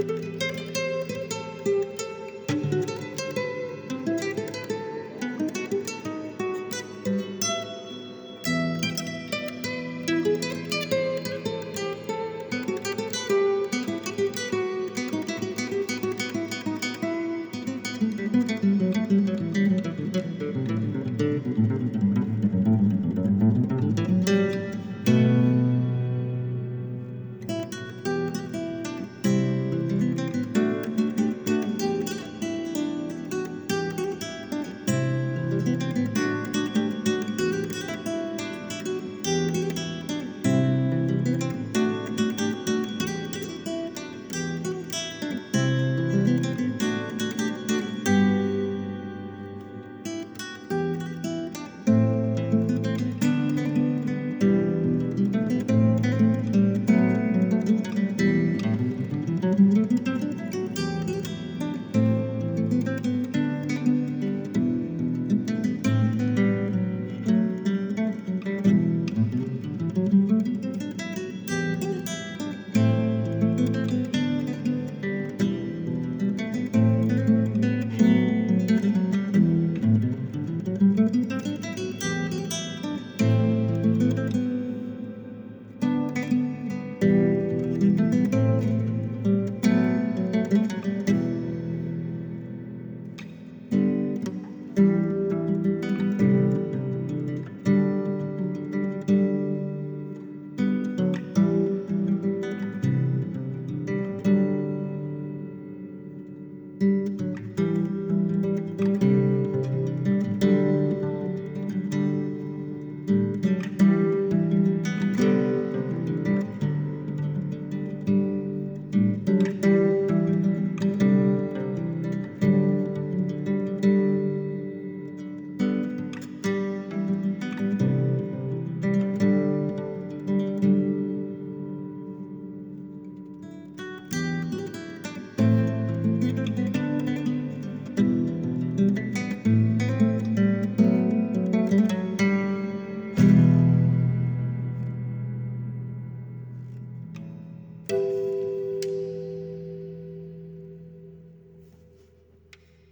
Música Música